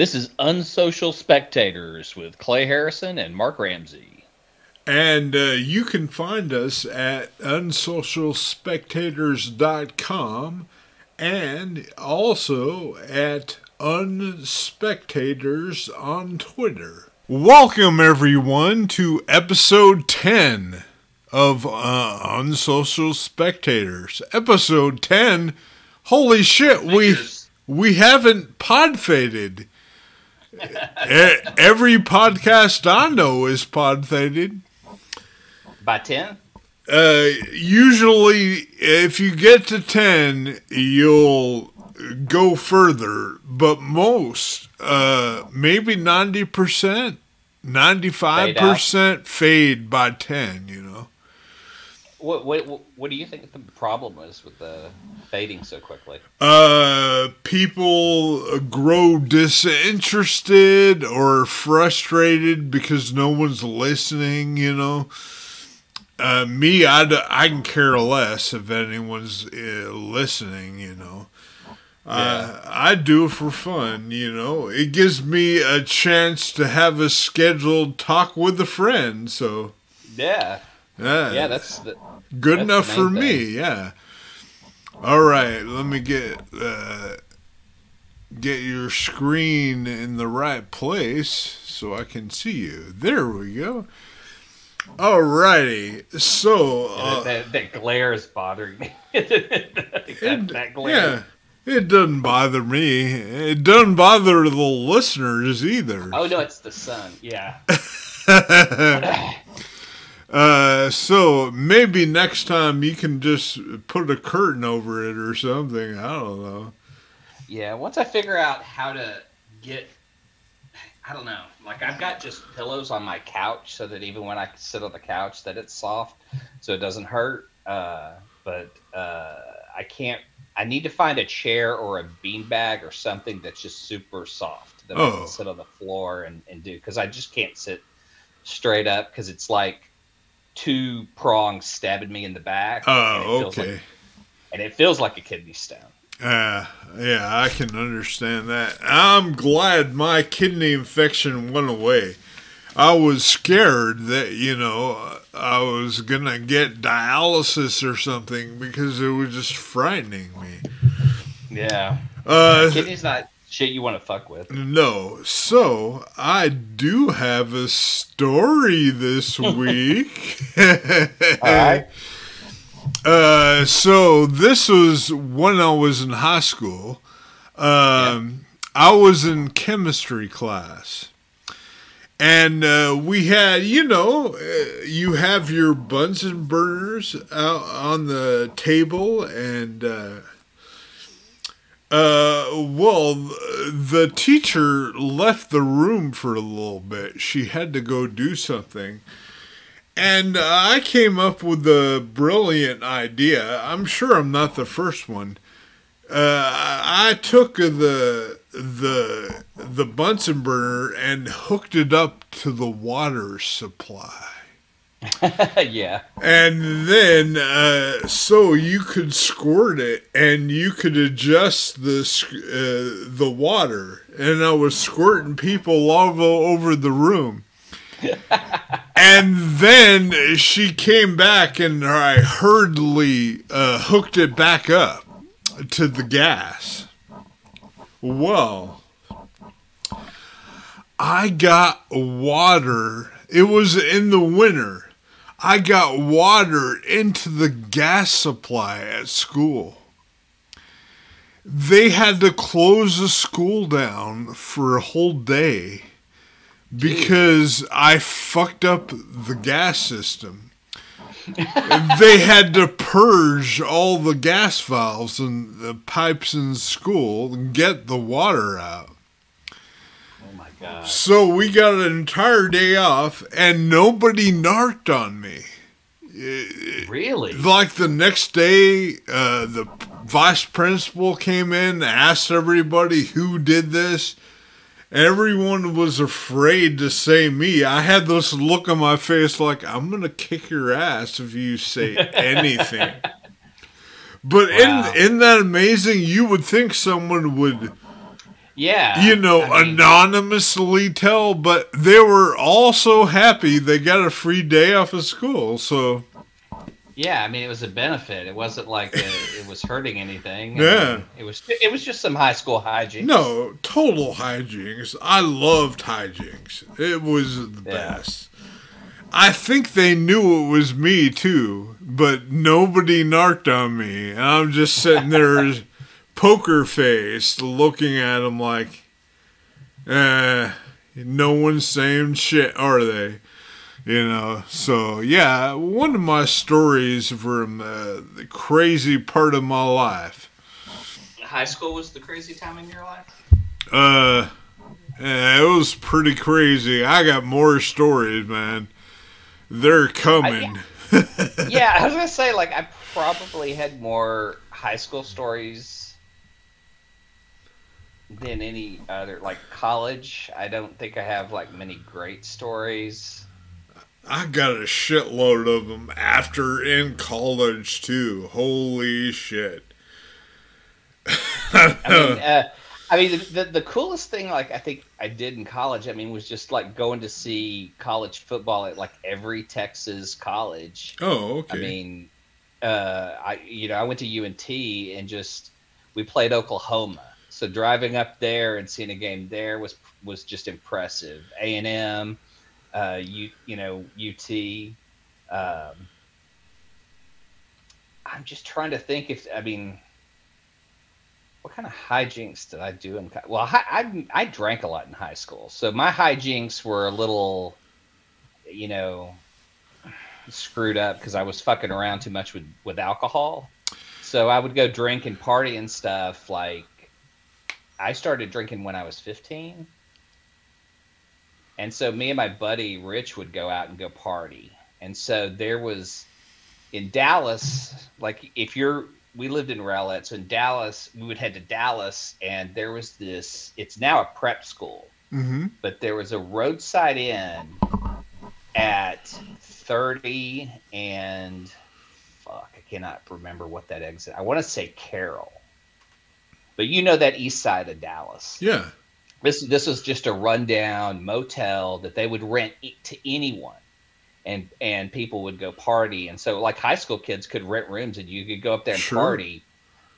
This is Unsocial Spectators with Clay Harrison and Mark Ramsey. And uh, you can find us at unsocialspectators.com and also at unspectators on Twitter. Welcome, everyone, to episode 10 of uh, Unsocial Spectators. Episode 10. Holy shit, we we haven't pod faded. Every podcast I know is pod faded. By 10? Uh, usually, if you get to 10, you'll go further, but most, uh, maybe 90%, 95% fade, fade by 10, you know. What, what what do you think the problem is with the fading so quickly? Uh, people grow disinterested or frustrated because no one's listening. You know, uh, me, I, I can care less if anyone's uh, listening. You know. Yeah. Uh, I do it for fun, you know. It gives me a chance to have a scheduled talk with a friend. So yeah, yeah, yeah that's the, good that's enough for thing. me. Yeah. All right, let me get uh, get your screen in the right place so I can see you. There we go. Alrighty, so uh, that, that, glare is bothering me. that, it, that glare. Yeah, it doesn't bother me. It doesn't bother the listeners either. Oh no, it's the sun. Yeah. Uh, so maybe next time you can just put a curtain over it or something. I don't know. Yeah, once I figure out how to get, I don't know. Like I've got just pillows on my couch so that even when I sit on the couch, that it's soft, so it doesn't hurt. Uh, but uh, I can't. I need to find a chair or a beanbag or something that's just super soft that oh. I can oh. sit on the floor and, and do because I just can't sit straight up because it's like two prongs stabbing me in the back. Oh, okay. Like, and it feels like a kidney stone. Uh, yeah, I can understand that. I'm glad my kidney infection went away. I was scared that, you know, I was going to get dialysis or something because it was just frightening me. Yeah. Uh, kidney's not shit you want to fuck with. No. So I do have a story this week. All right. Uh, so this was when I was in high school. Um, yeah. I was in chemistry class. And uh, we had, you know, uh, you have your Bunsen burners out on the table, and uh, uh, well, the teacher left the room for a little bit. She had to go do something. And I came up with a brilliant idea. I'm sure I'm not the first one. Uh, I took the the the Bunsen burner and hooked it up to the water supply. yeah. And then, uh, so you could squirt it, and you could adjust the uh, the water, and I was squirting people all over the room. and then she came back, and I hurriedly uh, hooked it back up to the gas. Well, I got water. It was in the winter I got water into the gas supply at school. They had to close the school down for a whole day because I fucked up the gas system. they had to purge all the gas valves and the pipes in school and get the water out. So we got an entire day off, and nobody narked on me. Really? Like the next day, uh, the vice principal came in, asked everybody who did this. Everyone was afraid to say me. I had this look on my face like, I'm going to kick your ass if you say anything. but wow. in in that amazing, you would think someone would Yeah. you know, I mean, anonymously tell, but they were all so happy they got a free day off of school. So, Yeah, I mean it was a benefit. It wasn't like it, it was hurting anything. I Yeah. mean, it was. It was just some high school hijinks no, total hijinks. I loved hijinks. It was the Yeah. best. I think they knew it was me too, but nobody narked on me. And I'm just sitting there poker faced looking at him like, eh, no one's saying shit, are they? You know, so yeah, one of my stories from uh, the crazy part of my life. High school was the crazy time in your life. Uh, yeah, it was pretty crazy. I got more stories, man. They're coming. yeah, I was gonna say like I probably had more high school stories than any other like college. I don't think I have like many great stories. I got a shitload of them after in college too. Holy shit! I mean, uh, I mean, the, the the coolest thing like I think I did in college. I mean, was just like going to see college football at like every Texas college. oh, okay. I mean, uh, I you know I went to UNT and just we played Oklahoma. So driving up there and seeing a game there was was just impressive. A and M, uh, you you know UT. Um, I'm just trying to think if I mean, what kind of hijinks did I do in? Well, I, I I drank a lot in high school, so my hijinks were a little, you know, screwed up because I was fucking around too much with with alcohol. So I would go drink and party and stuff. Like I started drinking when I was 15. And so me and my buddy Rich would go out and go party. And so there was in Dallas, like if you're we lived in Rowlett, so in Dallas, we would head to Dallas and there was this it's now a prep school mm-hmm. but there was a roadside inn at 30 and fuck, I cannot remember what that exit. I want to say Carroll. But you know that east side of Dallas. Yeah. This this was just a rundown motel that they would rent to anyone. And and people would go party and so like high school kids could rent rooms and you could go up there and Sure. party.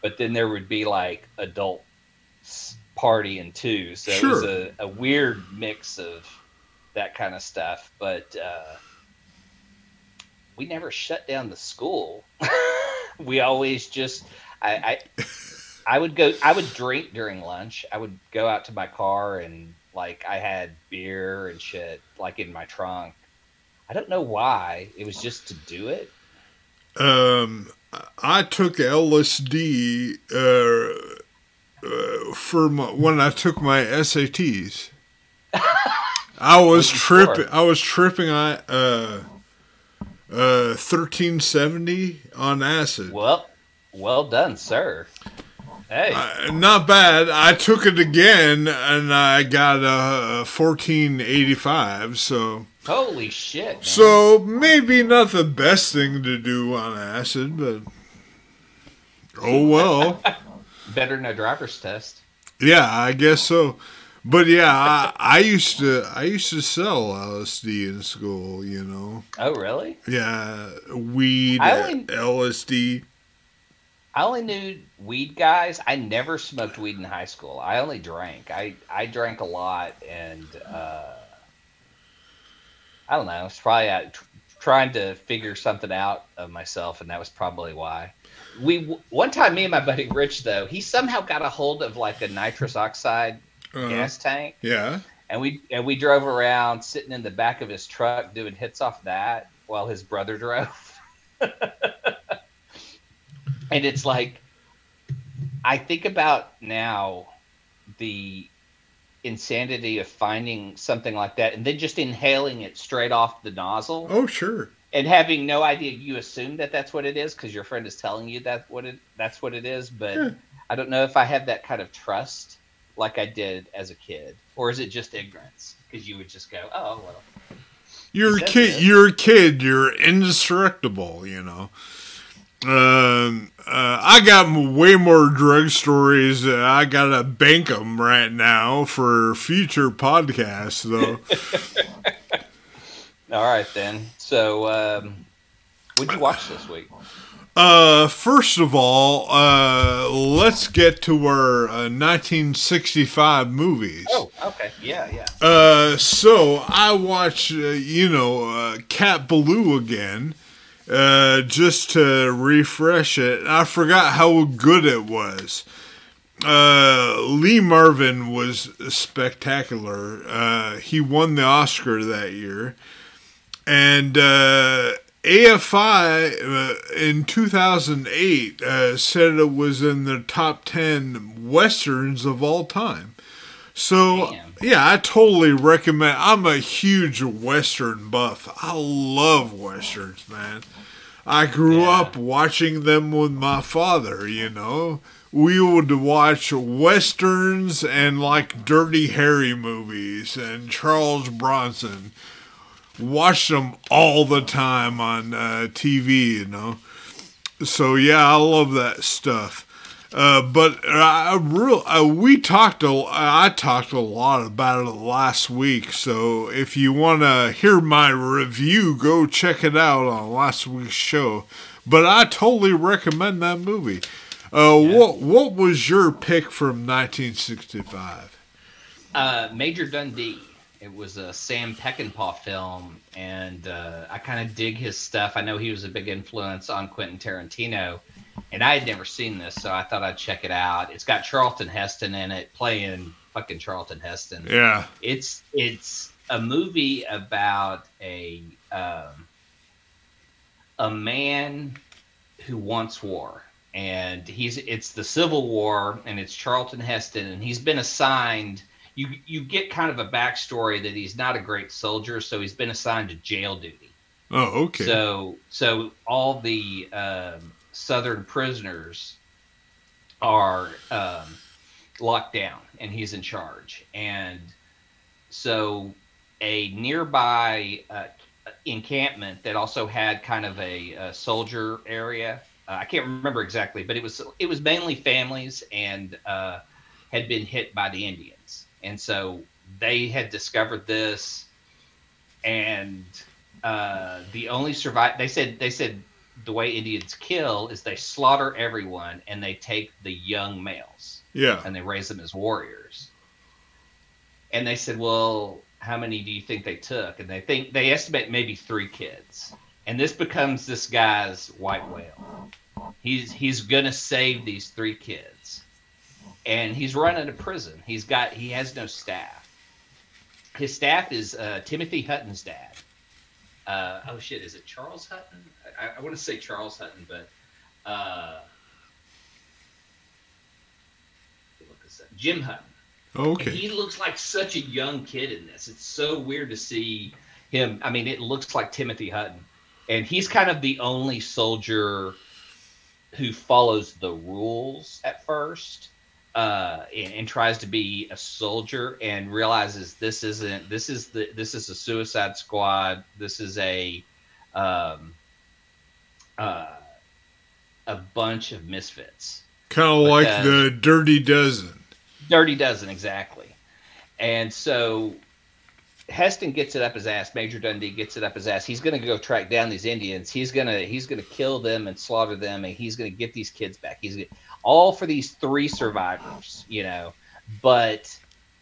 But then there would be like adult partying too. So it was a, a weird mix of that kind of stuff. But uh, we never shut down the school. we always just I, I I would go I would drink during lunch. I would go out to my car and like I had beer and shit like in my trunk. I don't know why. It was just to do it. Um, I took LSD uh, uh, for my, when I took my SATs. I was tripping. I was tripping on uh, uh, thirteen seventy on acid. Well, well done, sir. Hey, not bad. I took it again, and I got a fourteen eighty five. So, holy shit. man. so maybe not the best thing to do on acid, but oh well. better than a driver's test. Yeah, I guess so. But yeah, I, I used to I used to sell LSD in school. You know, Oh, really? yeah, weed, I only- LSD. I only knew weed guys. I never smoked weed in high school. I only drank. I I drank a lot, and uh, I don't know. It's probably tr- trying to figure something out of myself, and that was probably why. We one time, me and my buddy Rich, though, he somehow got a hold of like a nitrous oxide Uh, gas tank, Yeah, and we and we drove around sitting in the back of his truck doing hits off that while his brother drove. and it's like I think about now the insanity of finding something like that and then just inhaling it straight off the nozzle oh sure. and having no idea you assume that that's what it is because your friend is telling you that what it that's what it is but Yeah. i don't know if i have that kind of trust like i did as a kid or is it just ignorance because you would just go oh well You're a kid. You're a kid. You're indestructible. You know. Um, uh, I got way more drug stories. Uh, I gotta bank them right now for future podcasts, though. All right then. So, um, what'd you watch this week? Uh, first of all, uh, let's get to our uh, 1965 movies. Oh, okay, yeah, yeah. Uh, so I watched, uh, you know, uh, Cat Ballou again, uh, just to refresh it. I forgot how good it was. Uh, Lee Marvin was spectacular. Uh, he won the Oscar that year, and uh, AFI uh, in 2008 uh, said it was in the top 10 westerns of all time. So, Damn. yeah, I totally recommend. I'm a huge western buff. I love westerns, man. I grew Yeah. up watching them with my father, you know. We would watch westerns and like Dirty Harry movies and Charles Bronson watch them all the time on uh, TV, you know. So yeah, I love that stuff. Uh, but I real uh, we talked a I talked a lot about it last week. So if you want to hear my review, go check it out on last week's show. But I totally recommend that movie. Uh, What what was your pick from 1965? Uh, Major Dundee. It was a Sam Peckinpah film, and uh, I kind of dig his stuff. I know he was a big influence on Quentin Tarantino, and I had never seen this, so I thought I'd check it out. It's got Charlton Heston in it, playing fucking Charlton Heston. Yeah, It's it's a movie about a um, a man who wants war, and he's it's the Civil War, and it's Charlton Heston, and he's been assigned. You you get kind of a backstory that he's not a great soldier, so he's been assigned to jail duty. Oh, okay. So so all the um, southern prisoners are um, locked down, and he's in charge. And so a nearby uh, encampment that also had kind of a, a soldier area. Uh, I can't remember exactly, but it was it was mainly families and uh, had been hit by the Indians, and so they had discovered this, and uh, the only survive. They said they said the way Indians kill is they slaughter everyone and they take the young males yeah. and they raise them as warriors. And they said, "Well, how many do you think they took?" And they think they estimate maybe three kids. And this becomes this guy's white whale. He's he's gonna save these three kids, and he's running a prison. He's got he has no staff. His staff is uh, Timothy Hutton's dad. Uh, oh shit, is it Charles Hutton? I, I want to say Charles Hutton, but uh, look this up. Jim Hutton. And Okay. he looks like such a young kid in this. It's so weird to see him. I mean, it looks like Timothy Hutton, and he's kind of the only soldier who follows the rules at first, uh, and, and tries to be a soldier, and realizes this isn't. This is the. This is a Suicide Squad. This is a, um, uh, a bunch of misfits. Kind of like the Dirty Dozen. Dirty Dozen, exactly. And so Heston gets it up his ass. Major Dundee gets it up his ass. He's going to go track down these Indians. He's going to he's going to kill them and slaughter them, and he's going to get these kids back. He's gonna, all for these three survivors, you know. But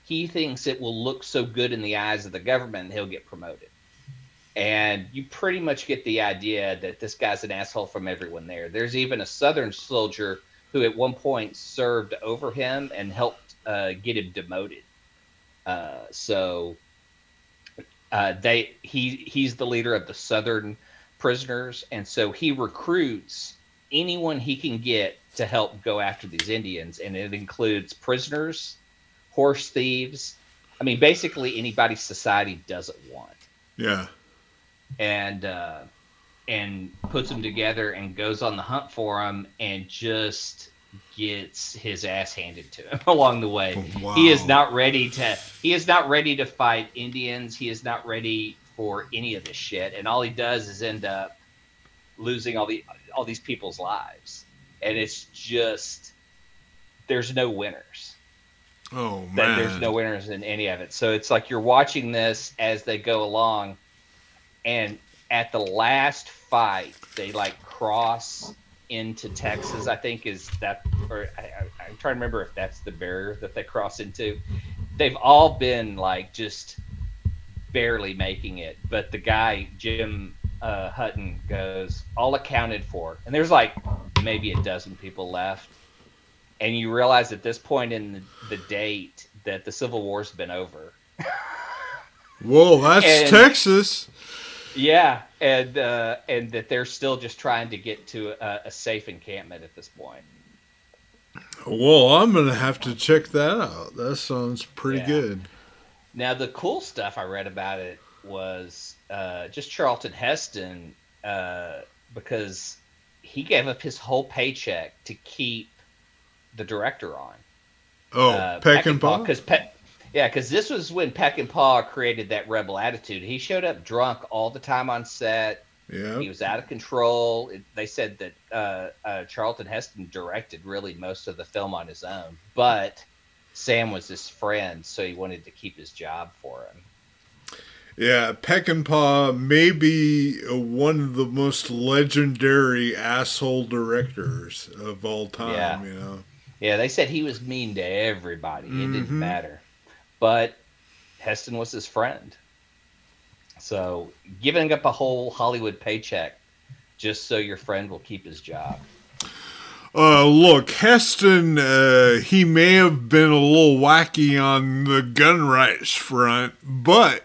he thinks it will look so good in the eyes of the government, he'll get promoted. And you pretty much get the idea that this guy's an asshole from everyone there. There's even a Southern soldier who at one point served over him and helped uh, get him demoted. Uh, so uh, they he he's the leader of the Southern prisoners, and so he recruits anyone he can get to help go after these Indians, and it includes prisoners, horse thieves. I mean, basically anybody society doesn't want Yeah. And uh, and puts them together and goes on the hunt for them and just gets his ass handed to him along the way. Wow. He is not ready to. He is not ready to fight Indians. He is not ready for any of this shit. And all he does is end up losing all the all these people's lives, and it's just there's no winners. Oh man, there's no winners in any of it. So it's like you're watching this as they go along, and at the last fight, they like cross into Texas. I think is that, or I, am trying to remember if that's the barrier that they cross into. They've all been like just barely making it, but the guy Jim uh, Hutton goes all accounted for, and there's like maybe a dozen people left, and you realize at this point in the, the date that the Civil War's been over. Whoa, that's and, Texas. Yeah, and uh, and that they're still just trying to get to a, a safe encampment at this point. Well, I'm gonna have to check that out. That sounds pretty yeah. good. Now, the cool stuff I read about it was uh, just Charlton Heston uh, because he gave up his whole paycheck to keep the director on. Oh, uh, Peckinpah. Because Pe- yeah, because this was when Peckinpah created that rebel attitude. He showed up drunk all the time on set. Yeah, he was out of control. It, they said that uh, uh, Charlton Heston directed really most of the film on his own, but Sam was his friend, so he wanted to keep his job for him. Yeah, Peck and Peckinpah may be one of the most legendary asshole directors of all time. Yeah. You know. Yeah, they said he was mean to everybody. Mm-hmm. It didn't mm-hmm. matter, but Heston was his friend. So giving up a whole Hollywood paycheck just so your friend will keep his job. Uh, look, Heston, uh, he may have been a little wacky on the gun rights front, but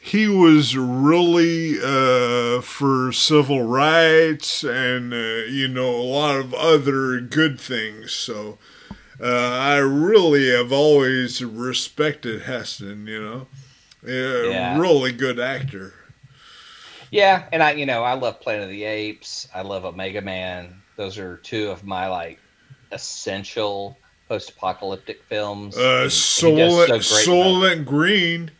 he was really uh, for civil rights and, uh, you know, a lot of other good things. So uh, I really have always respected Heston, you know. yeah. Really good actor. Yeah, and I, you know, I love Planet of the Apes. I love Omega Man. Those are two of my like essential post-apocalyptic films. Uh, Soylent, so Soylent Green.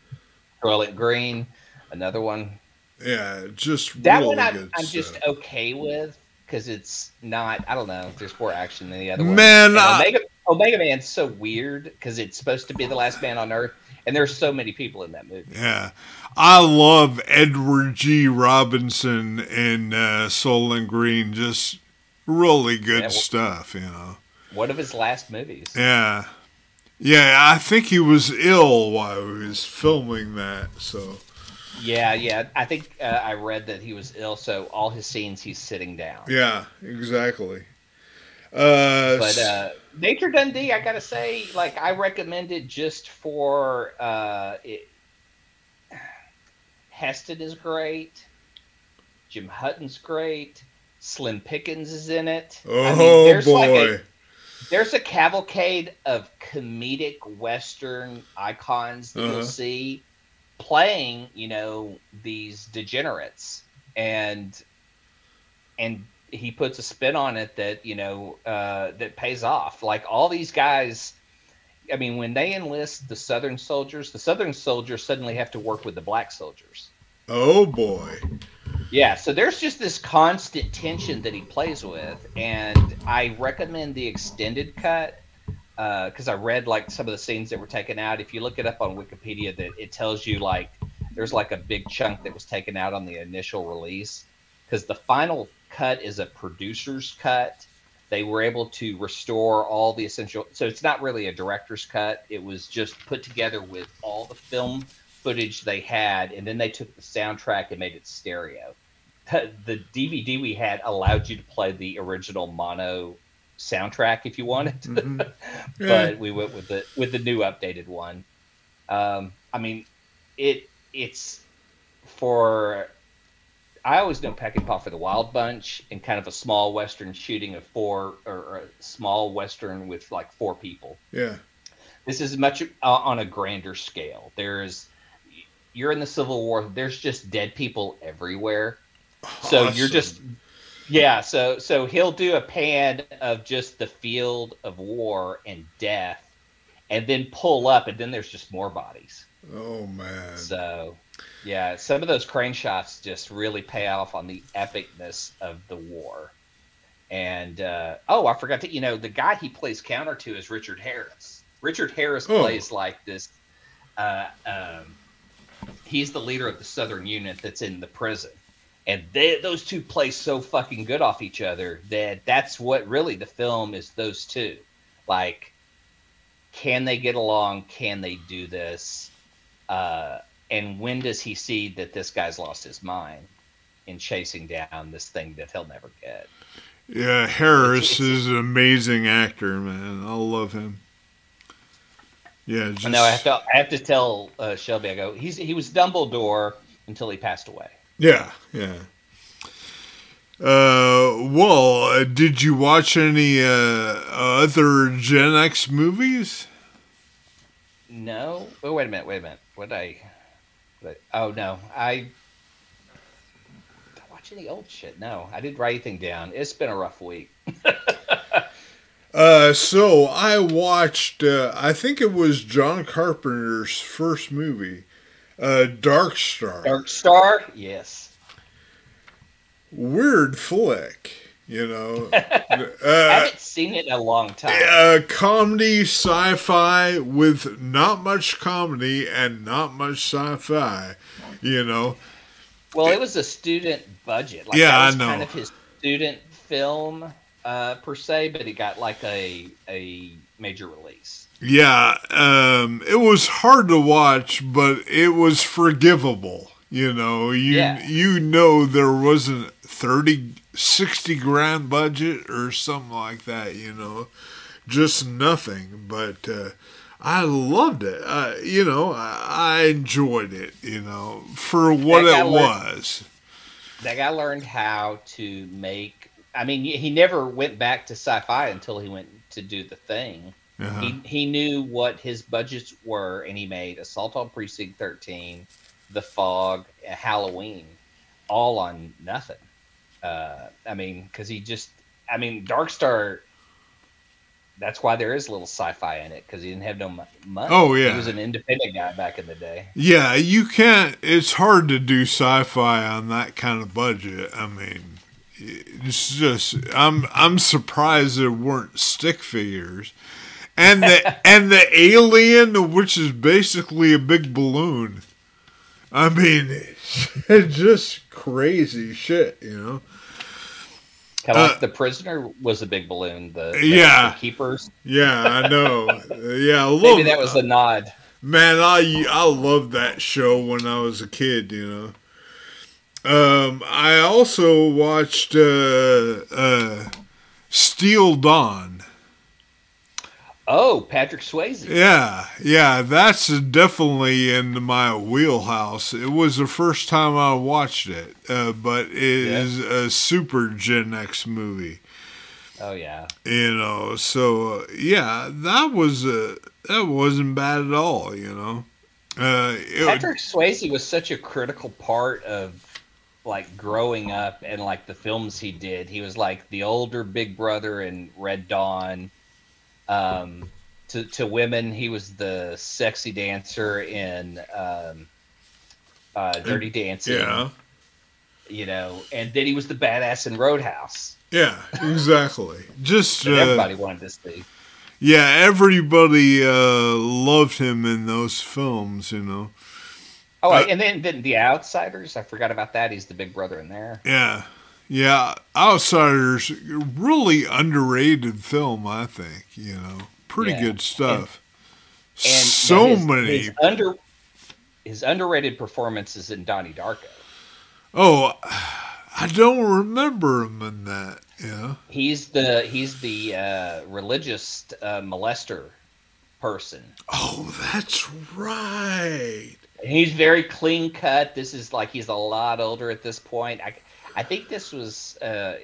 Soylent Green, another one. Yeah, just that really one I'm, I'm just okay with because it's not. I don't know. There's more action than the other one. Man, Omega, Omega Man's so weird because it's supposed to be the last man on Earth, and there's so many people in that movie. Yeah, I love Edward G. Robinson and uh, Soylent Green. Just really good yeah, well, stuff, you know. One of his last movies. Yeah. Yeah, I think he was ill while he was filming that, so. Yeah, yeah. I think uh, I read that he was ill, so all his scenes he's sitting down. Yeah, exactly. Uh, but uh, Major Dundee, I gotta say, like I recommend it just for uh, it. Heston is great. Jim Hutton's great. Slim Pickens is in it. Oh I mean, there's boy. Like a, there's a cavalcade of comedic Western icons that uh-huh. you'll see playing, you know, these degenerates, and and he puts a spin on it that you know uh, that pays off. Like all these guys, I mean, when they enlist the Southern soldiers, the Southern soldiers suddenly have to work with the black soldiers. Oh boy! Yeah, so there's just this constant tension that he plays with, and I recommend the extended cut because uh, I read like some of the scenes that were taken out. If you look it up on Wikipedia, that it tells you like there's like a big chunk that was taken out on the initial release because the final cut is a producer's cut. They were able to restore all the essential, so it's not really a director's cut. It was just put together with all the film footage they had, and then they took the soundtrack and made it stereo the DVD we had allowed you to play the original mono soundtrack if you wanted, mm-hmm. yeah. but we went with the with the new updated one. Um, I mean, it it's for I always know Peckinpah for the Wild Bunch and kind of a small western shooting of four or, or a small western with like four people. Yeah, this is much uh, on a grander scale. There's you're in the Civil War. There's just dead people everywhere so awesome. you're just yeah, so so he'll do a pan of just the field of war and death, and then pull up, and then there's just more bodies. Oh man! So Yeah, some of those crane shots just really pay off on the epicness of the war. And uh, oh, I forgot to you know the guy he plays counter to is Richard Harris. Richard Harris Oh. plays like this. Uh, um, he's the leader of the Southern Unit that's in the prison, and they, those two play so fucking good off each other that that's what really the film is. Those two, like, can they get along? Can they do this? Uh, and when does he see that this guy's lost his mind in chasing down this thing that he'll never get? Yeah, Harris is an amazing actor, man. I love him. Yeah, just, no, I have to, I have to tell uh, Shelby. I go, he's he was Dumbledore until he passed away. yeah, yeah. Uh, well, uh, did you watch any uh, other Gen X movies? No, oh wait a minute, wait a minute. What did I? I oh no, I. don't watch any old shit? No, I didn't write anything down. It's been a rough week. Uh, so I watched. Uh, I think it was John Carpenter's first movie, uh, Dark Star. Dark Star, yes. Weird flick, you know. I uh, haven't seen it in a long time. uh, comedy sci-fi with not much comedy and not much sci-fi, you know. Well, it was a student budget. Like, Yeah, I know. kind of his student film uh, per se, but it got like a a major release. Yeah, um, it was hard to watch, but it was forgivable. You know, you Yeah. you know there wasn't 30, 60 grand budget or something like that. You know, just nothing. But uh, I loved it. Uh, you know, I, I enjoyed it. You know, for what it learned- was. That guy learned how to make. I mean, he never went back to sci-fi until he went to do the thing. Uh-huh. He he knew what his budgets were, and he made Assault on Precinct 13, The Fog, Halloween, all on nothing. Uh, I mean, because he just, I mean, Dark Star. That's why there is a little sci-fi in it because he didn't have no money. Oh, yeah. he was an independent guy back in the day. Yeah, you can't. It's hard to do sci-fi on that kind of budget. I mean, it's just I'm I'm surprised there weren't stick figures, and the and the alien, which is basically a big balloon. I mean, it's just crazy shit, you know. Kind of Uh, like the prisoner was a big balloon. The, the Yeah. the keepers. Yeah, I know. yeah, I love Maybe that was a nod. Man, I I loved that show when I was a kid. You know. Um, I also watched uh, uh, Steel Dawn. Oh, Patrick Swayze. Yeah, yeah, that's definitely in my wheelhouse. It was the first time I watched it, uh, but it Yeah. is a super Gen X movie. Oh yeah. You know, so uh, yeah, that was uh, that wasn't bad at all. You know. Uh, Patrick Swayze was such a critical part of like growing up and like the films he did. He was like the older big brother in Red Dawn. Um, to to women, he was the sexy dancer in um, uh, Dirty Dancing. yeah. You know, and then he was the badass in Roadhouse Yeah, exactly. Just uh, everybody wanted to see. yeah, everybody uh, loved him in those films. You know. Oh, uh, and then, then the Outsiders. I forgot about that. He's the big brother in there. Yeah, yeah. Outsiders, really underrated film. I think you know, pretty Yeah. good stuff. And so his, many. his under his underrated performances in Donnie Darko. oh, I don't remember him in that. Yeah. He's the he's the uh, religious uh, molester person. Oh, that's right. And he's very clean cut. This is like he's a lot older at this point. I I think this was uh,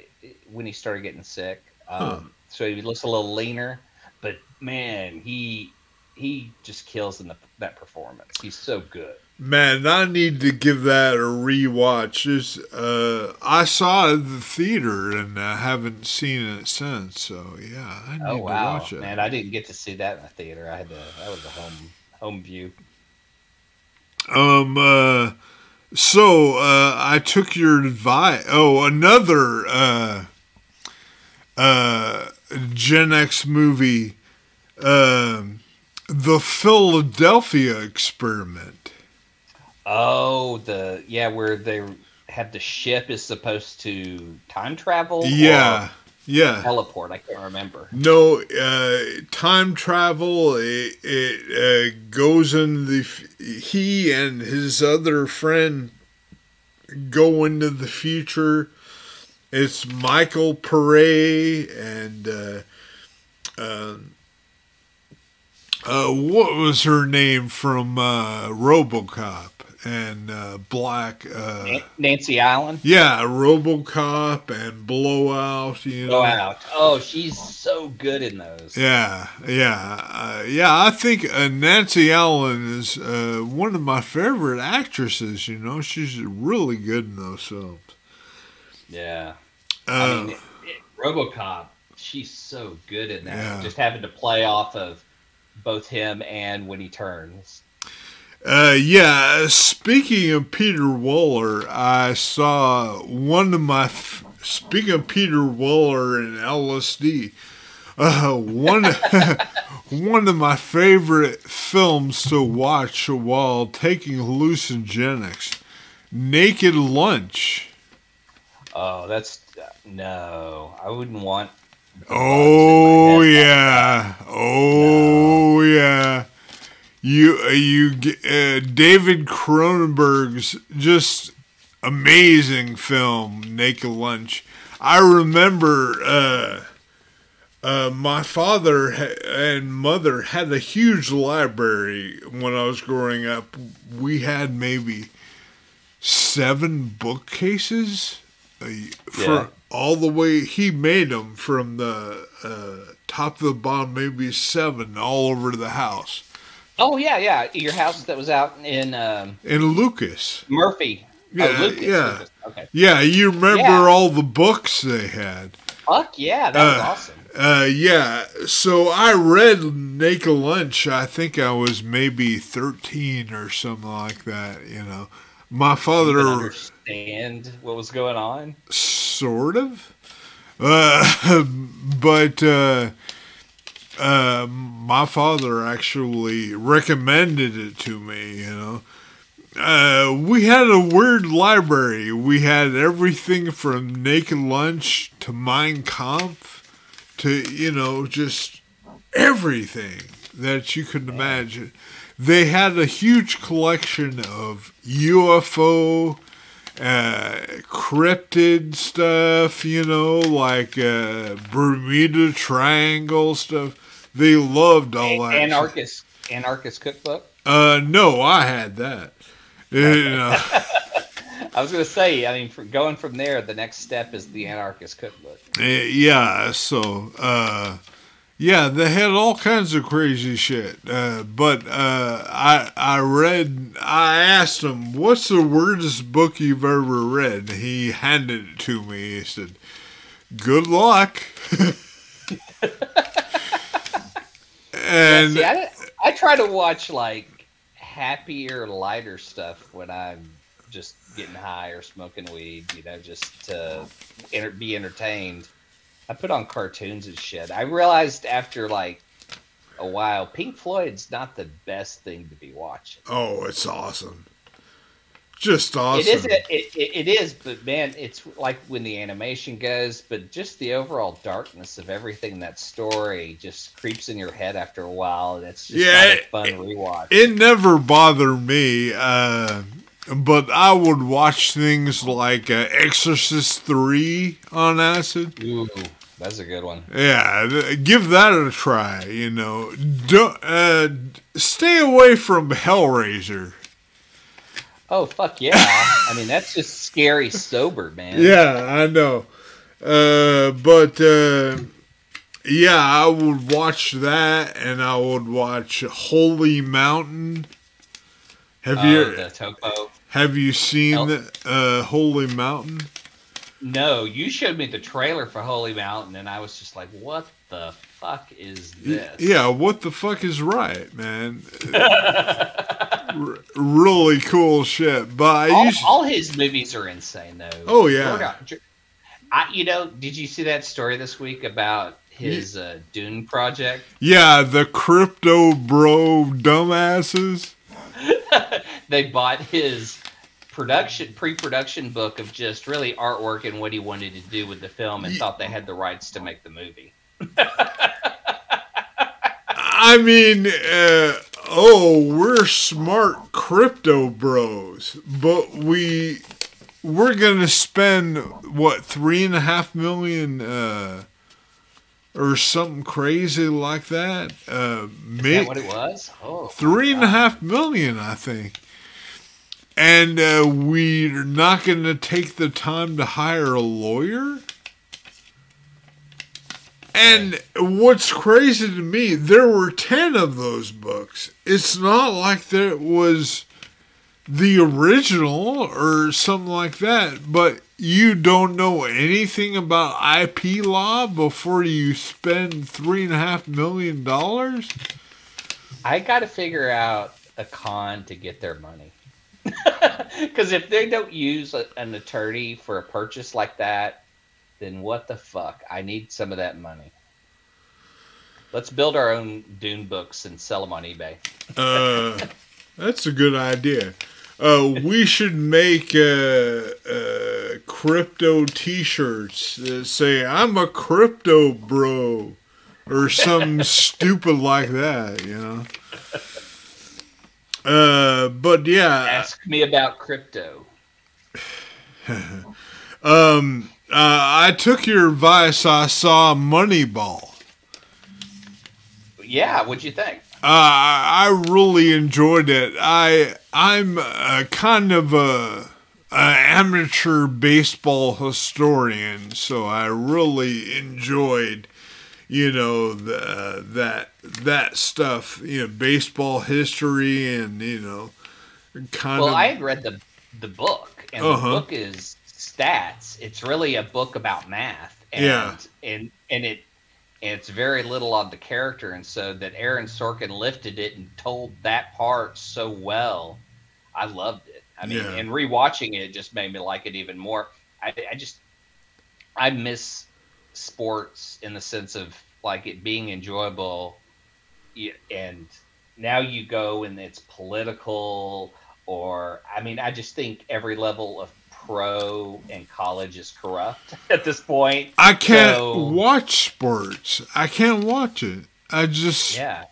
when he started getting sick. Um, Huh. So he looks a little leaner, but man, he he just kills in the, that performance. He's so good. Man, I need to give that a rewatch. It's, uh, I saw it at the theater and I haven't seen it since. So yeah, I need Oh to watch it. man! I didn't get to see that in the theater. I had to. That was a home home view. Um. Uh. So uh, I took your advice. Oh, another uh, uh, Gen X movie, um, the Philadelphia Experiment. Oh, the yeah, where they had the ship is supposed to time travel. Yeah, or yeah. teleport. I can't remember. No, uh, time travel. It, it uh, goes in the. He and his other friend go into the future. It's Michael Pare and uh, uh, uh, what was her name from uh, RoboCop and uh, Black. Uh, Nancy Allen. yeah, RoboCop and Blowout. You know, Go out. Oh, she's so good in those. Yeah, yeah, uh, yeah. I think uh, Nancy Allen is uh, one of my favorite actresses. You know, she's really good in those films. Yeah. Uh, I mean, it, it- RoboCop. She's so good in that. Yeah. Just having to play off of both him and when he turns. Uh, yeah. Speaking of Peter Weller, I saw one of my. F- speaking of Peter Weller and LSD, uh, one one of my favorite films to watch while taking hallucinogenics, Naked Lunch. Oh, that's no. I wouldn't want. Oh bugs in my head. yeah, oh yeah. You uh, you uh, David Cronenberg's just amazing film, Naked Lunch. I remember uh, uh, my father ha- and mother had a huge library when I was growing up. We had maybe seven bookcases uh, for Yeah. all the way. He made them from the uh, top to the bottom, maybe seven, all over the house. Oh yeah, yeah. Your house that was out in um, And Lucas, Murphy. Yeah, oh, Lucas, yeah. Lucas. Okay. yeah, you remember Yeah. all the books they had. Fuck yeah, that was Uh, awesome. Uh, yeah. So I read Naked Lunch. I think I was maybe thirteen or something like that. You know, my father understand what was going on. sort of, uh, but uh, my father actually recommended it to me. You know. Uh, we had a weird library. We had everything from Naked Lunch to Mein Kampf to, you know, just everything that you could imagine. They had a huge collection of UFO, uh, cryptid stuff, you know, like uh, Bermuda Triangle stuff. They loved all that. Anarchist, Anarchist cookbook. Uh, no, I had that. You know, I was gonna say, I mean, going from there, the next step is the Anarchist cookbook. eh, yeah, so, uh, yeah, they had all kinds of crazy shit. Uh, but uh, I I read, I asked him, what's the weirdest book you've ever read? He handed it to me. He said, good luck. and See, I, I try to watch like happier, lighter stuff when I'm just getting high or smoking weed. You know, just to enter, be entertained. I put on cartoons and shit. I realized after like a while, Pink Floyd's not the best thing to be watching. oh, it's awesome. Just awesome. It is. It, it, it is, but man, it's like when the animation goes, but just the overall darkness of everything in that story just creeps in your head after a while, and it's just Yeah, it- fun rewatch. it never bothered me, uh, but I would watch things like uh, Exorcist 3 on acid. Ooh, that's a good one. Yeah, give that a try, you know. Don't, uh, stay away from Hellraiser. Oh fuck yeah! I mean, that's just scary sober, man. Yeah, I know. Uh, but, uh, yeah, I would watch that, and I would watch Holy Mountain. Have Oh, you the topo. have you seen uh, Holy Mountain? No, you showed me the trailer for Holy Mountain, and I was just like, "What the fuck is this?" Yeah, what the fuck is right, man? r- really cool shit. But all, all his movies are insane, though. Oh, yeah. I, you know, did you see that story this week about his uh, Dune project? yeah, the crypto bro dumbasses. they bought his production pre-production book of just really artwork and what he wanted to do with the film and thought they had the rights to make the movie. I mean, uh, oh, we're smart crypto bros, but we we're gonna spend what three and a half million uh, or something crazy like that. Uh, Is may- that what it was? Oh, three and a half million, I think. And uh, we're not going to take the time to hire a lawyer. And what's crazy to me, there were 10 of those books. It's not like there was the original or something like that, but you don't know anything about IP law before you spend three and a half million dollars? I got to figure out a con to get their money. Because if they don't use a, an attorney for a purchase like that, then what the fuck? I need some of that money. Let's build our own Dune books and sell them on eBay. Uh, that's a good idea. Uh, we should make uh, uh, crypto T-shirts that say "I'm a crypto bro" or something stupid like that. You know. Uh, but yeah, Ask me about crypto. um, uh, I took your advice. I saw Moneyball. Yeah, what'd you think? Uh, I really enjoyed it. I I'm a kind of a, a amateur baseball historian, so I really enjoyed, you know, the, that that stuff. You know, baseball history and you know, kind Well, of. I had read the the book, and Uh-huh. the book is stats. It's really a book about math, and Yeah. and and it and it's very little on the character, and so that Aaron Sorkin lifted it and told that part so well. I loved it. I mean, Yeah. and rewatching it just made me like it even more. I, I just I miss sports in the sense of like it being enjoyable, and now you go and it's political or I mean, I just think every level of pro and college is corrupt at this point. I can't so- watch sports. I can't watch it. I just Yeah.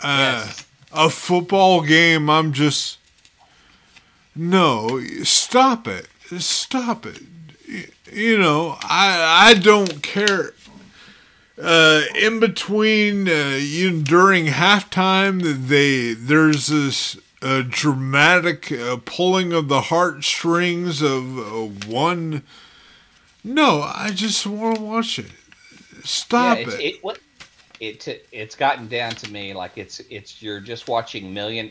uh, yes. a football game. I'm just no. Stop it. Stop it. You know, I I don't care. Uh, in between, uh, you during halftime, they there's this uh, dramatic uh, pulling of the heartstrings of uh, one. No, I just want to watch it. Stop yeah, it's, it. it what it it's gotten down to me like it's it's you're just watching million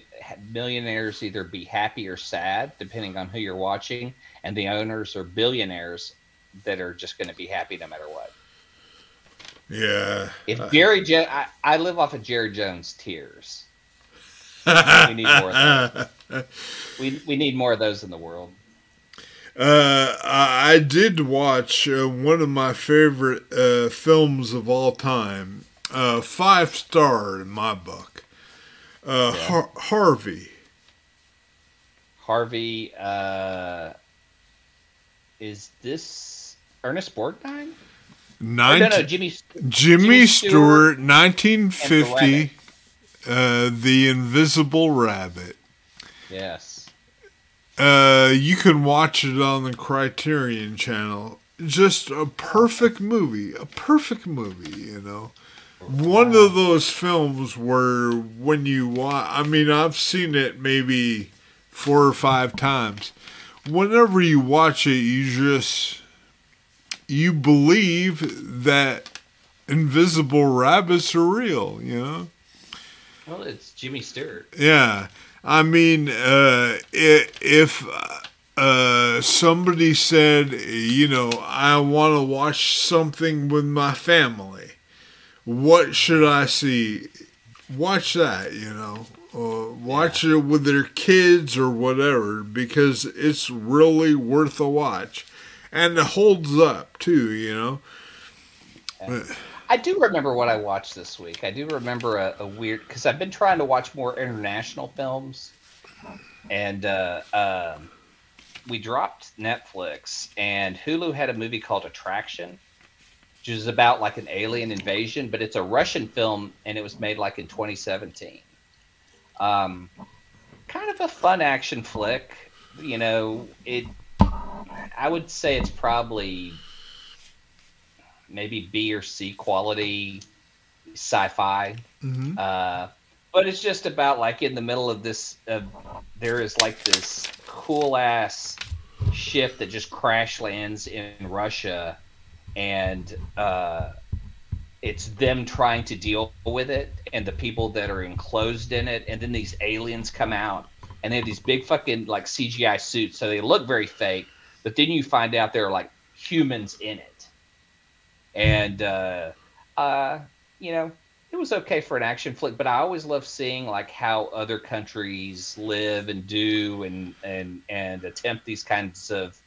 millionaires either be happy or sad depending on who you're watching, and the owners are billionaires that are just going to be happy no matter what. Yeah. If Jerry, jo- I, I live off of Jerry Jones tears. We need more of We we need more of those in the world. Uh, I I did watch uh, one of my favorite uh, films of all time. Uh, five star in my book. Uh, Yeah. Har- Harvey. Harvey, uh, is this Ernest Borgnine? Or Nine- no, no, Jimmy. Jimmy, Jimmy Stewart, Stewart 1950. Uh, the Invisible Rabbit. Yes. Uh, you can watch it on the Criterion Channel. Just a perfect movie. A perfect movie, you know. One of those films where when you watch, I mean, I've seen it maybe four or five times. Whenever you watch it, you just you believe that invisible rabbits are real, you know. Well, it's Jimmy Stewart. Yeah, I mean, uh, if uh, somebody said, you know, I want to watch something with my family, what should I see? Watch that, you know. uh, watch yeah. it with their kids or whatever because it's really worth a watch, and it holds up too. You know. Yeah. I do remember what I watched this week. I do remember a, a weird because I've been trying to watch more international films, and uh, um, we dropped Netflix, and Hulu had a movie called Attraction, which is about like an alien invasion, but it's a Russian film, and it was made like in 2017. Um, kind of a fun action flick. You know, it. I would say it's probably maybe B or C quality sci-fi. Mm-hmm. Uh, but it's just about like in the middle of this. Uh, there is like this cool ass ship that just crash lands in Russia, and uh, it's them trying to deal with it, and the people that are enclosed in it, and then these aliens come out, and they have these big fucking like CGI suits, so they look very fake. But then you find out they're like humans in it and uh, uh, you know it was okay for an action flick, but I always love seeing like how other countries live and do and and and attempt these kinds of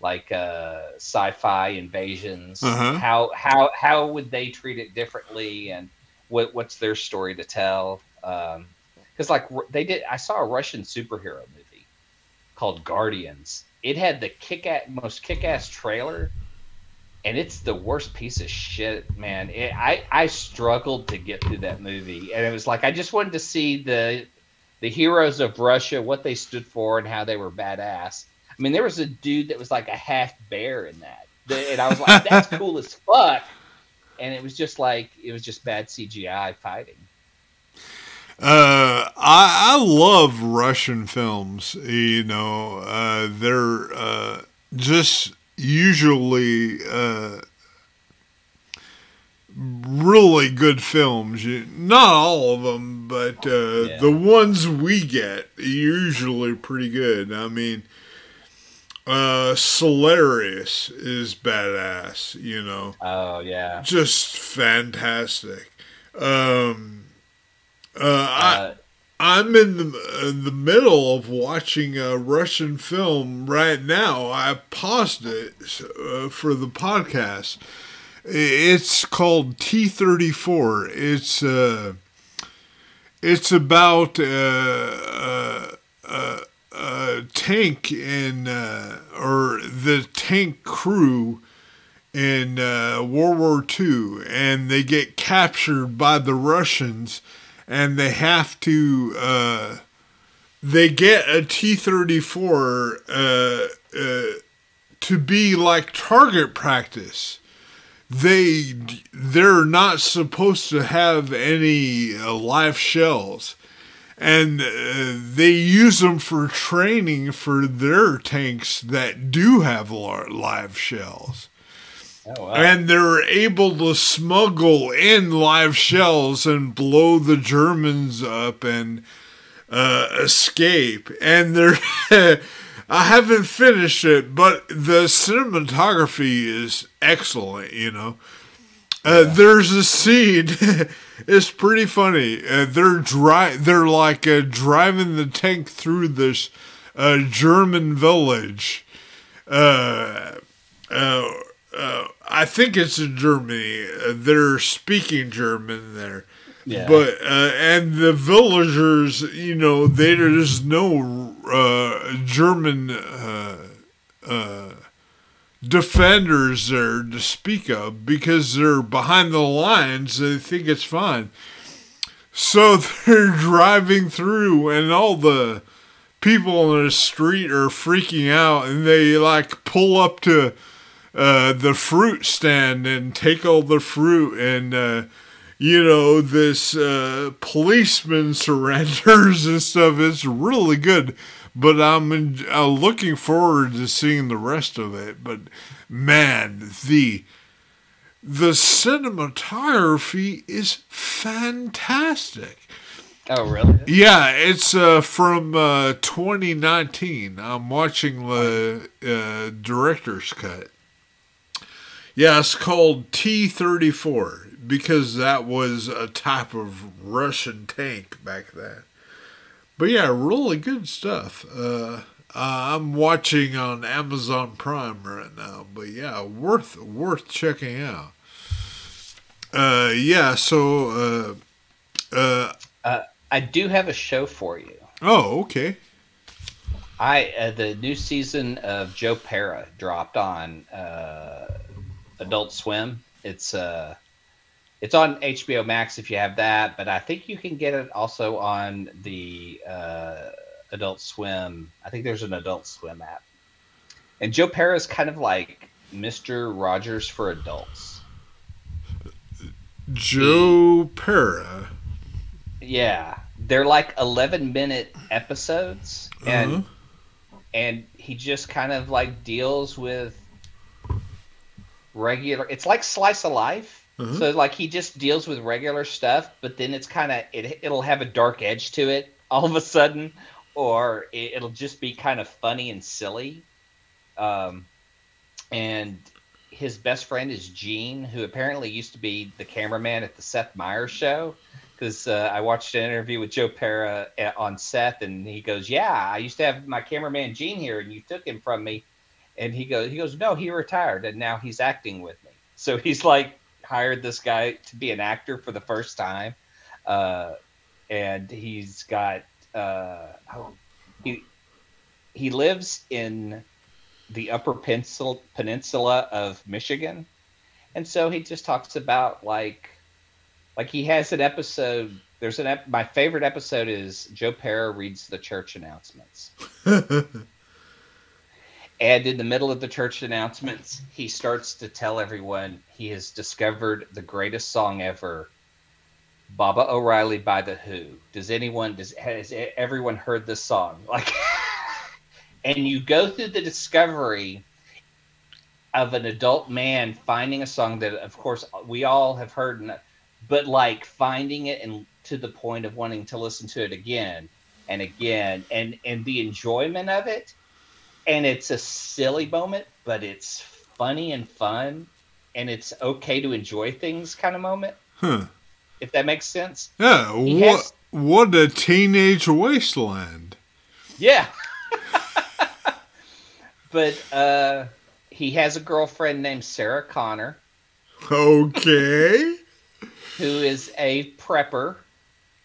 like uh, sci-fi invasions. Uh-huh. How how how would they treat it differently, and what what's their story to tell? Because um, like they did, I saw a Russian superhero movie called Guardians. It had the kick at most kick ass trailer and it's the worst piece of shit, man. It, I I struggled to get through that movie, and it was like I just wanted to see the the heroes of Russia, what they stood for, and how they were badass. I mean, there was a dude that was like a half bear in that, and I was like, that's cool as fuck. And it was just like it was just bad CGI fighting. Uh, I I love Russian films. You know, uh, they're uh, just usually uh, really good films. Not all of them, but uh, yeah. the ones we get usually pretty good. I mean, uh, Solaris is badass. You know. Oh yeah. Just fantastic. Um, uh, I uh, I'm in the in the middle of watching a Russian film right now. I paused it uh, for the podcast. It's called T34. It's uh, it's about uh, uh, a tank in uh, or the tank crew in uh, World War II, and they get captured by the Russians and they have to uh, they get a T thirty four uh, uh, to be like target practice. They they're not supposed to have any uh, live shells, and uh, they use them for training for their tanks that do have live shells. Oh, wow. And they're able to smuggle in live shells and blow the Germans up and uh, escape. And they're. I haven't finished it, but the cinematography is excellent, you know. Uh, yeah. There's a scene. it's pretty funny. Uh, they're dri- They're like uh, driving the tank through this uh, German village. Uh, uh, uh, I think it's in Germany. Uh, they're speaking German there. Yeah. But uh, and the villagers, you know, there's no uh, German uh, uh, defenders there to speak of because they're behind the lines. They think it's fine. So they're driving through, and all the people on the street are freaking out, and they like pull up to uh, the fruit stand and take all the fruit and uh, you know this uh, policeman surrenders and stuff it's really good but i'm in, uh, looking forward to seeing the rest of it but man the the cinematography is fantastic Oh, really? Yeah, it's uh, from uh, 2019. I'm watching the uh, director's cut. Yeah, it's called T 34 because that was a type of Russian tank back then. but yeah, really good stuff. Uh, I'm watching on Amazon Prime right now, but yeah, worth worth checking out. Uh, yeah, so uh, uh, uh, I do have a show for you. Oh, okay. I uh, the new season of Joe Pera dropped on uh, Adult Swim. It's uh it's on HBO Max if you have that, but I think you can get it also on the uh, Adult Swim. I think there's an Adult Swim app. And Joe Pera is kind of like Mister Rogers for adults. Joe Pera. Yeah, they're like 11 minute episodes, and uh-huh. and he just kind of like deals with regular. It's like slice of life. Uh-huh. So like he just deals with regular stuff, but then it's kind of it, it'll have a dark edge to it all of a sudden, or it, will just be kind of funny and silly. Um, and his best friend is Gene, who apparently used to be the cameraman at the Seth Meyers show. Because uh, I watched an interview with Joe Pera uh, on Seth, and he goes, "Yeah, I used to have my cameraman Gene here, and you took him from me." And he goes, "He goes, no, he retired, and now he's acting with me." So he's like hired this guy to be an actor for the first time, uh, and he's got uh, oh, he he lives in the Upper Peninsula, Peninsula of Michigan, and so he just talks about like like he has an episode. There's an ep- my favorite episode is Joe Pera reads the church announcements. and in the middle of the church announcements, he starts to tell everyone he has discovered the greatest song ever, Baba O'Riley by the Who. Does anyone does has everyone heard this song? Like and you go through the discovery of an adult man finding a song that of course we all have heard but like finding it and to the point of wanting to listen to it again and again and and the enjoyment of it and it's a silly moment but it's funny and fun and it's okay to enjoy things kind of moment huh if that makes sense yeah he what has, what a teenage wasteland yeah but uh, he has a girlfriend named Sarah Connor. Okay. who is a prepper.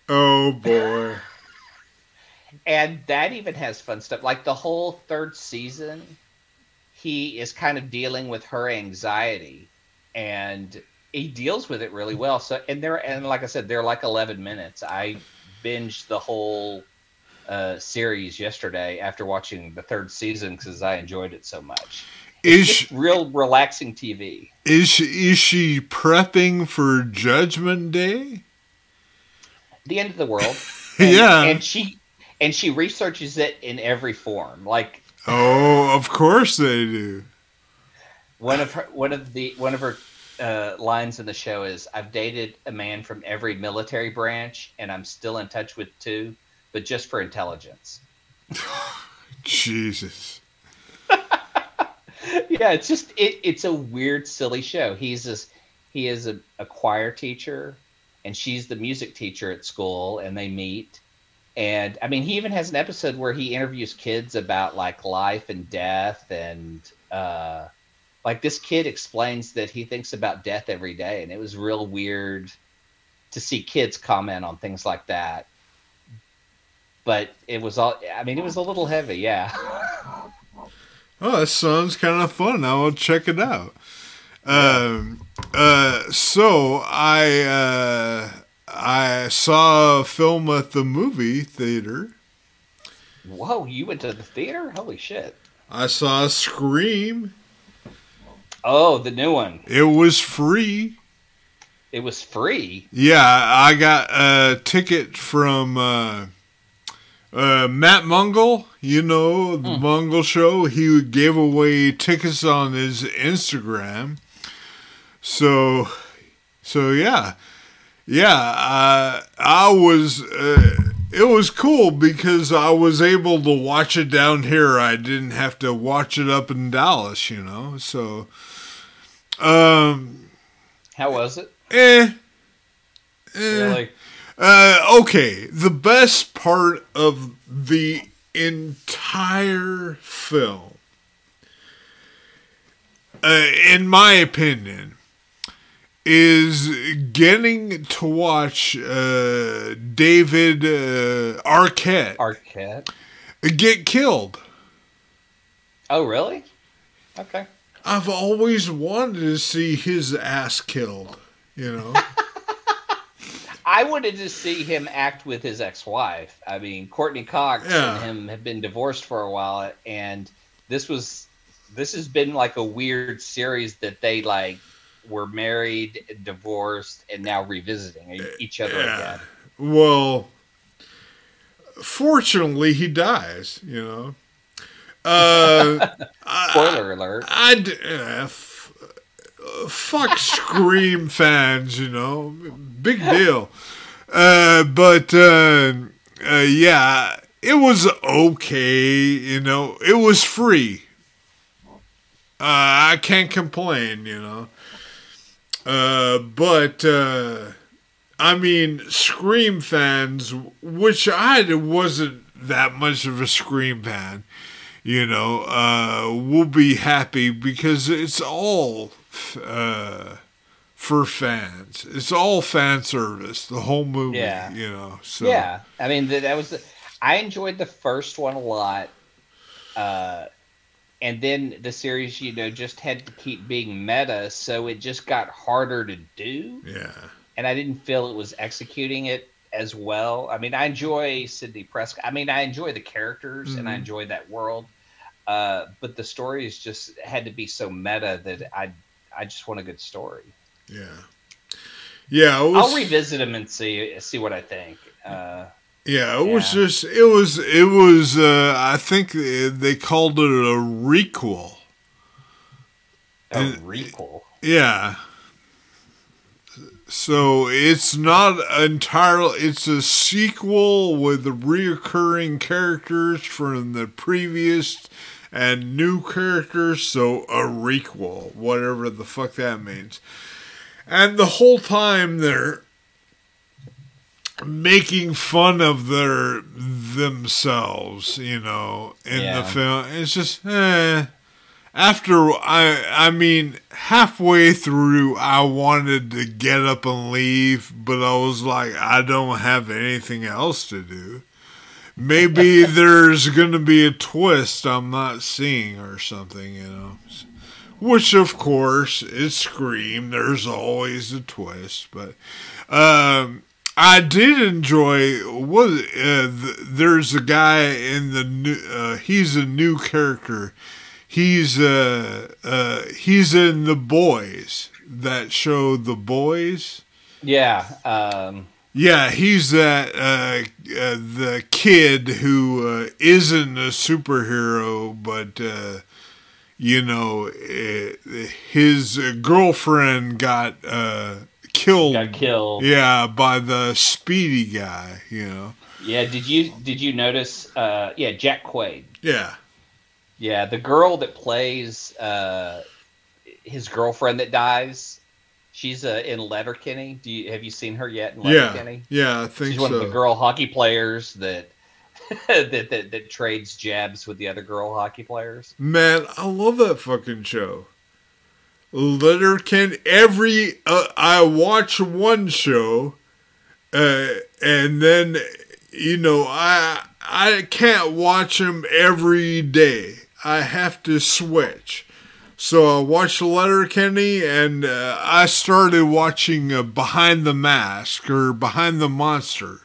Oh boy. And that even has fun stuff. Like the whole third season, he is kind of dealing with her anxiety and he deals with it really well. So and there and like I said, they're like eleven minutes. I binged the whole uh, series yesterday after watching the third season because I enjoyed it so much. It's is real relaxing TV. Is she, is she prepping for Judgment Day? The end of the world. And, yeah, and she and she researches it in every form. Like oh, of course they do. One of her one of the one of her uh, lines in the show is I've dated a man from every military branch and I'm still in touch with two but just for intelligence. Jesus. yeah, it's just it, it's a weird, silly show. He's this he is a, a choir teacher and she's the music teacher at school and they meet and i mean he even has an episode where he interviews kids about like life and death and uh like this kid explains that he thinks about death every day and it was real weird to see kids comment on things like that but it was all. I mean, it was a little heavy. Yeah. Oh, that sounds kind of fun. I will check it out. Um, uh, so I uh, I saw a film at the movie theater. Whoa! You went to the theater? Holy shit! I saw Scream. Oh, the new one. It was free. It was free. Yeah, I got a ticket from. Uh, uh, Matt Mungle, you know, the mm. Mungle Show, he gave away tickets on his Instagram. So, so yeah, yeah, uh, I was, uh, it was cool because I was able to watch it down here. I didn't have to watch it up in Dallas, you know, so, um, how was it? Eh. eh. Really? Uh, okay, the best part of the entire film, uh, in my opinion, is getting to watch uh, David uh, Arquette Arquette. get killed. Oh, really? Okay. I've always wanted to see his ass killed. You know. I wanted to see him act with his ex-wife. I mean, Courteney Cox Yeah. and him have been divorced for a while, and this was this has been like a weird series that they like were married, divorced, and now revisiting e- each other Yeah. again. Well, fortunately, he dies. You know. Uh, Spoiler alert. I d- uh, f- uh, fuck Scream fans. You know, big deal. Uh, but uh, uh, yeah, it was okay. You know, it was free. Uh, I can't complain. You know. Uh, but uh, I mean, Scream fans, which I wasn't that much of a Scream fan, you know, uh, will be happy because it's all uh, for fans. It's all fan service, the whole movie, Yeah. you know. So Yeah, I mean that, that was. The, I enjoyed the first one a lot, uh, and then the series, you know, just had to keep being meta, so it just got harder to do, yeah, and I didn't feel it was executing it as well. I mean, I enjoy Sidney Prescott. I mean, I enjoy the characters and I Mhm. enjoy that world, uh, but the stories just had to be so meta that I, I just want a good story. yeah, yeah. Was, I'll revisit them and see see what I think. Uh, Yeah, it was just it was it was uh I think they called it a requel. a And- requel. Yeah. So it's not entirely it's a sequel with the reoccurring characters from the previous and new characters, so a requel, whatever the fuck that means. And the whole time they're making fun of their themselves, you know, in Yeah. the film. It's just eh. After I I mean halfway through I wanted to get up and leave, but I was like I don't have anything else to do. Maybe there's going to be a twist I'm not seeing or something, you know. Which of course is Scream. There's always a twist, but um, I did enjoy. What uh, th- there's a guy in the new. Uh, he's a new character. He's uh, uh, he's in the boys that show the boys. Yeah. Um, Yeah, he's that uh, uh, the kid who uh, isn't a superhero, but uh, you know uh, his girlfriend got uh, killed. got killed. Yeah, by the speedy guy. You know. Yeah. Did you did you notice? Uh, yeah, Jack Quaid. Yeah. Yeah, the girl that plays uh, his girlfriend that dies. She's uh, in Letterkenny. Do you have you seen her yet in Yeah. Letterkenny? Yeah, I think She's one so. of the girl hockey players that that, that that trades jabs with the other girl hockey players. Man, I love that fucking show. Letterkenny. Every uh, I watch one show, uh, and then you know I I can't watch them every day. I have to switch. So I watched Letterkenny, and uh, I started watching uh, Behind the Mask or Behind the Monster.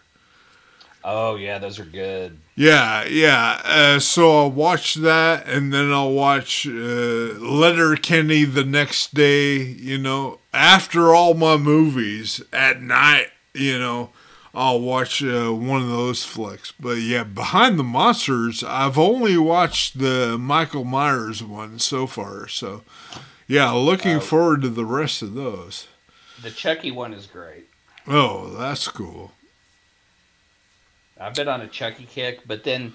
Oh yeah, those are good. Yeah, yeah. Uh, so I'll watch that, and then I'll watch uh, Letterkenny the next day. You know, after all my movies at night. You know, I'll watch uh, one of those flicks. But yeah, Behind the Monsters, I've only watched the Michael Myers one so far. So yeah, looking Oh. forward to the rest of those. The Chucky one is great. Oh, that's cool. I've been on a Chucky kick, but then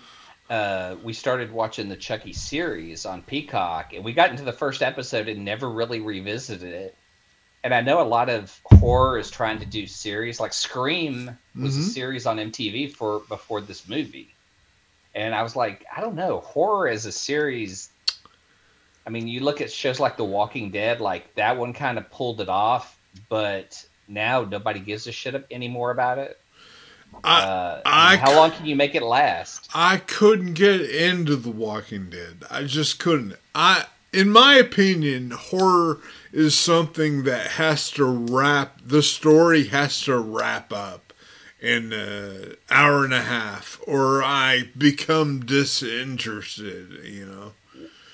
uh, we started watching the Chucky series on Peacock, and we got into the first episode and never really revisited it. and I know a lot of horror is trying to do series. Like Scream was Mhm. a series on MTV for before this movie, and I was like, I don't know, horror as a series. I mean, you look at shows like The Walking Dead, like that one kind of pulled it off, but now nobody gives a shit anymore about it. I uh, I how long can you make it last? I couldn't get into The Walking Dead. I just couldn't. I in my opinion, horror is something that has to wrap the story has to wrap up in an hour and a half or I become disinterested, you know.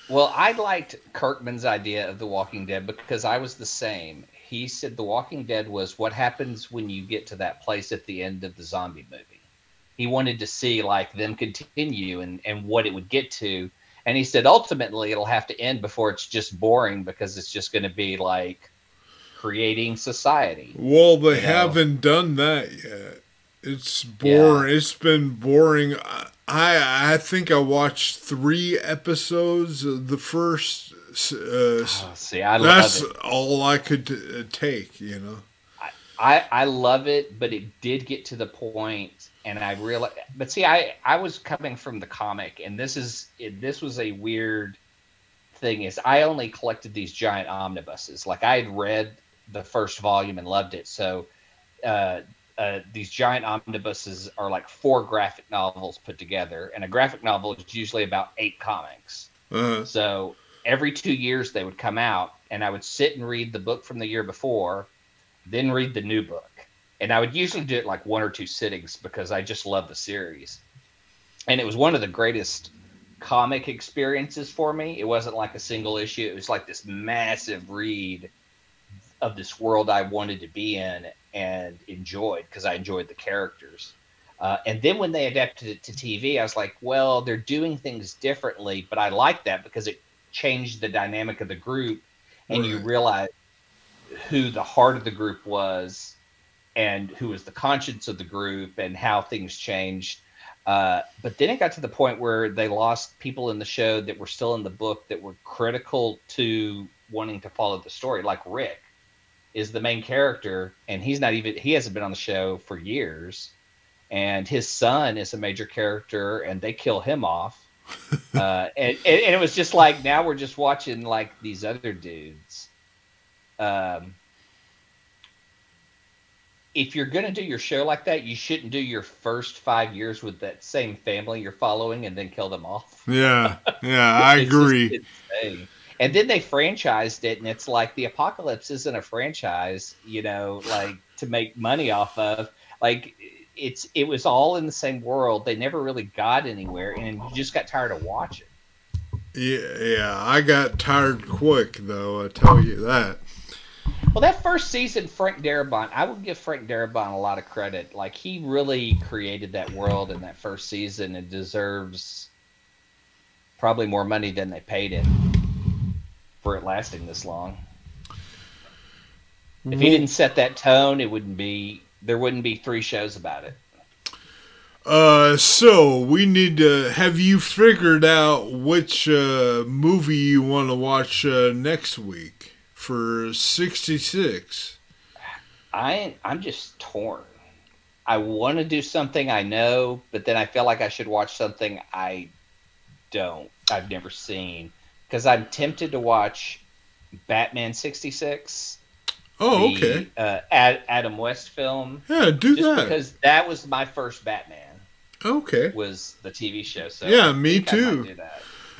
Well, I liked Kirkman's idea of The Walking Dead because I was the same. He said The Walking Dead was what happens when you get to that place at the end of the zombie movie. He wanted to see like them continue and, and what it would get to. And he said ultimately it'll have to end before it's just boring because it's just going to be like creating society. Well, they know? haven't done that yet. It's boring. It's been boring. I I think I watched three episodes of the first. Uh, Oh, see, I that's love it. all I could uh, take. You know. I, I love it, but it did get to the point, and I realized. But see, I I was coming from the comic, and this is it, this was a weird thing. Is I only collected these giant omnibuses. Like I had read the first volume and loved it, so uh, uh, these giant omnibuses are like four graphic novels put together, and a graphic novel is usually about eight comics. Uh, So every two years they would come out, and I would sit and read the book from the year before, then read the new book. And I would usually do it like one or two sittings because I just love the series. And it was one of the greatest comic experiences for me. It wasn't like a single issue, it was like this massive read of this world I wanted to be in and enjoyed because I enjoyed the characters. Uh, and then when they adapted it to TV, I was like, well, they're doing things differently, but I like that because it changed the dynamic of the group, and you realize who the heart of the group was, and who was the conscience of the group, and how things changed. Uh, but then it got to the point where they lost people in the show that were still in the book that were critical to wanting to follow the story, like Rick is the main character, and he's not even he hasn't been on the show for years, and his son is a major character, and they kill him off. uh, and, and, and it was just like now we're just watching like these other dudes. Um, if you're gonna do your show like that, you shouldn't do your first five years with that same family you're following and then kill them off. yeah, yeah, I agree. And then they franchised it, and it's like the apocalypse isn't a franchise, you know, like to make money off of. Like it's it was all in the same world. They never really got anywhere, and you just got tired of watching. Yeah, yeah, I got tired quick though. I tell you that. Well, that first season, Frank Darabont, I would give Frank Darabont a lot of credit. Like he really created that world in that first season, and deserves probably more money than they paid him for it lasting this long. If he didn't set that tone, it wouldn't be there wouldn't be three shows about it. Uh, so we need to. Have you figured out which uh, movie you want to watch uh, next week for sixty six? I I'm just torn. I want to do something I know, but then I feel like I should watch something I don't. I've never seen because I'm tempted to watch Batman '66. Oh, the, okay. Uh, Ad, Adam West film, Yeah, do that. because that was my first Batman. Okay. Was the TV show? So Yeah, me too.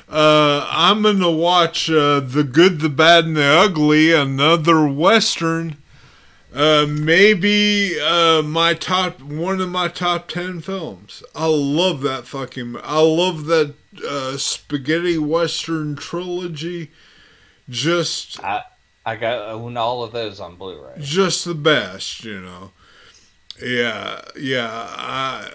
Uh, I'm gonna watch uh, the Good, the Bad, and the Ugly, another western. Uh, maybe uh, my top one of my top ten films. I love that fucking. I love that uh, spaghetti western trilogy. Just, I I got own all of those on Blu-ray. just the best, you know. Yeah, yeah. I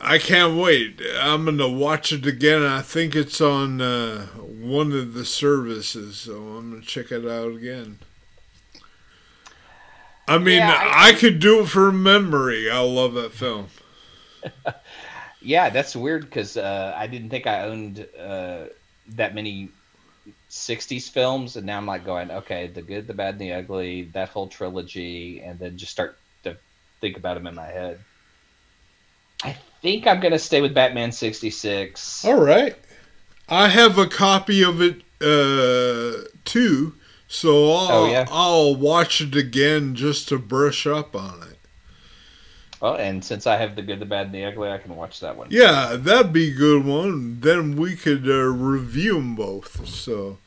I can't wait. I'm gonna watch it again. I think it's on uh, one of the services, so I'm gonna check it out again. I mean, Yeah, I, I- could do it for memory. I love that film. Yeah, that's weird because uh, I didn't think I owned uh, that many '60s films, and now I'm like going, okay, the good, the bad, and the ugly, that whole trilogy, and then just start to think about them in my head. I think I'm gonna stay with Batman '66. All right, I have a copy of it uh, too, so I'll Oh, yeah? I'll watch it again just to brush up on it. Oh, and since I have the good, the bad, and the ugly, I can watch that one. Yeah, that'd be a good one. Then we could uh, review them both. So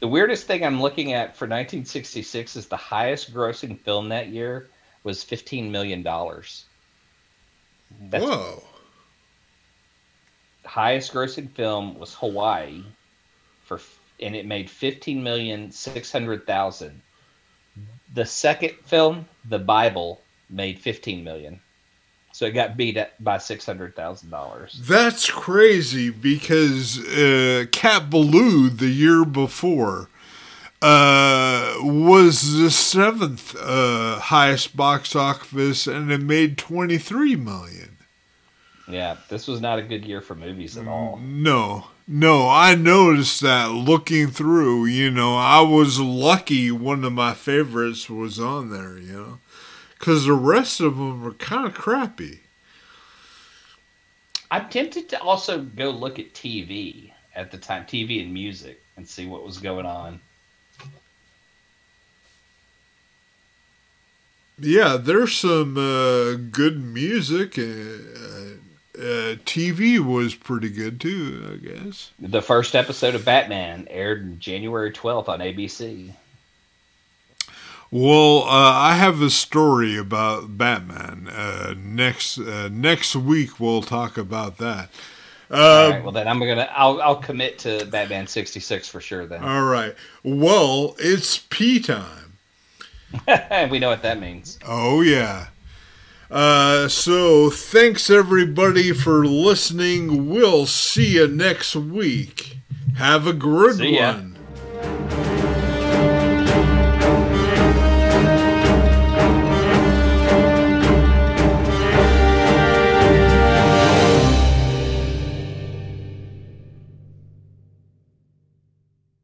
The weirdest thing I'm looking at for 1966 is the highest grossing film that year was 15 million dollars. Whoa, highest grossing film was Hawaii for and it made 15 million 600 thousand. The second film, The Bible, made 15 million. So it got beat at, by $600,000. that's crazy because uh, Cat Ballou the year before uh, was the seventh uh, highest box office, and it made twenty three million. Yeah, this was not a good year for movies at all. No, no, I noticed that looking through. You know, I was lucky one of my favorites was on there. You know, because the rest of them were kind of crappy. I'm tempted to also go look at TV at the time, TV and music, and see what was going on. Yeah, there's some uh, good music. Uh, uh, TV was pretty good too, I guess. The first episode of Batman aired January 12th on ABC. Well, uh, I have a story about Batman. Uh, next uh, next week we'll talk about that. All Uh, right, well then I'm gonna I'll I'll commit to Batman 66 for sure then. all right. Well, it's pee time. we know what that means. Oh yeah. Uh, so thanks everybody for listening. We'll see you next week. Have a good one.